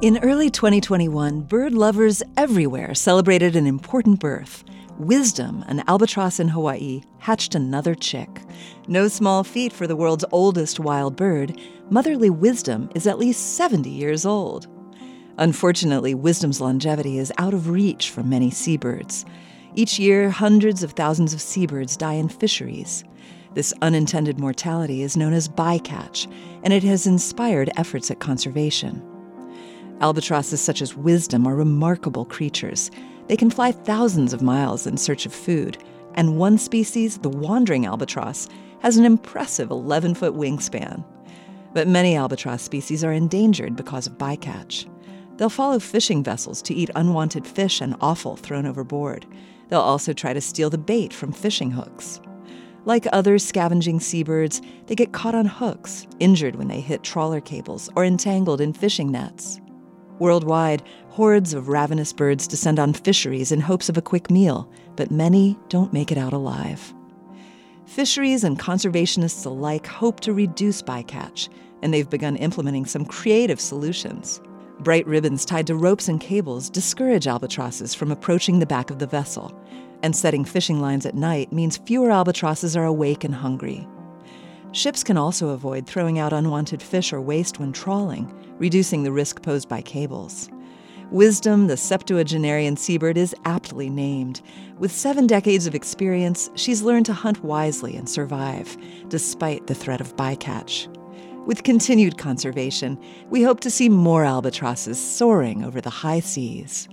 In early 2021, bird lovers everywhere celebrated an important birth. Wisdom, an albatross in Hawaii, hatched another chick. No small feat for the world's oldest wild bird, motherly wisdom is at least 70 years old. Unfortunately, wisdom's longevity is out of reach for many seabirds. Each year, hundreds of thousands of seabirds die in fisheries. This unintended mortality is known as bycatch, and it has inspired efforts at conservation. Albatrosses such as Wisdom are remarkable creatures. They can fly thousands of miles in search of food, and one species, the wandering albatross, has an impressive 11 foot wingspan. But many albatross species are endangered because of bycatch. They'll follow fishing vessels to eat unwanted fish and offal thrown overboard. They'll also try to steal the bait from fishing hooks. Like other scavenging seabirds, they get caught on hooks, injured when they hit trawler cables, or entangled in fishing nets. Worldwide, hordes of ravenous birds descend on fisheries in hopes of a quick meal, but many don't make it out alive. Fisheries and conservationists alike hope to reduce bycatch, and they've begun implementing some creative solutions. Bright ribbons tied to ropes and cables discourage albatrosses from approaching the back of the vessel, and setting fishing lines at night means fewer albatrosses are awake and hungry. Ships can also avoid throwing out unwanted fish or waste when trawling, reducing the risk posed by cables. Wisdom, the septuagenarian seabird, is aptly named. With seven decades of experience, she's learned to hunt wisely and survive, despite the threat of bycatch. With continued conservation, we hope to see more albatrosses soaring over the high seas.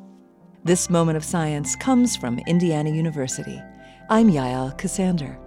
This moment of science comes from Indiana University. I'm Yael Ksander.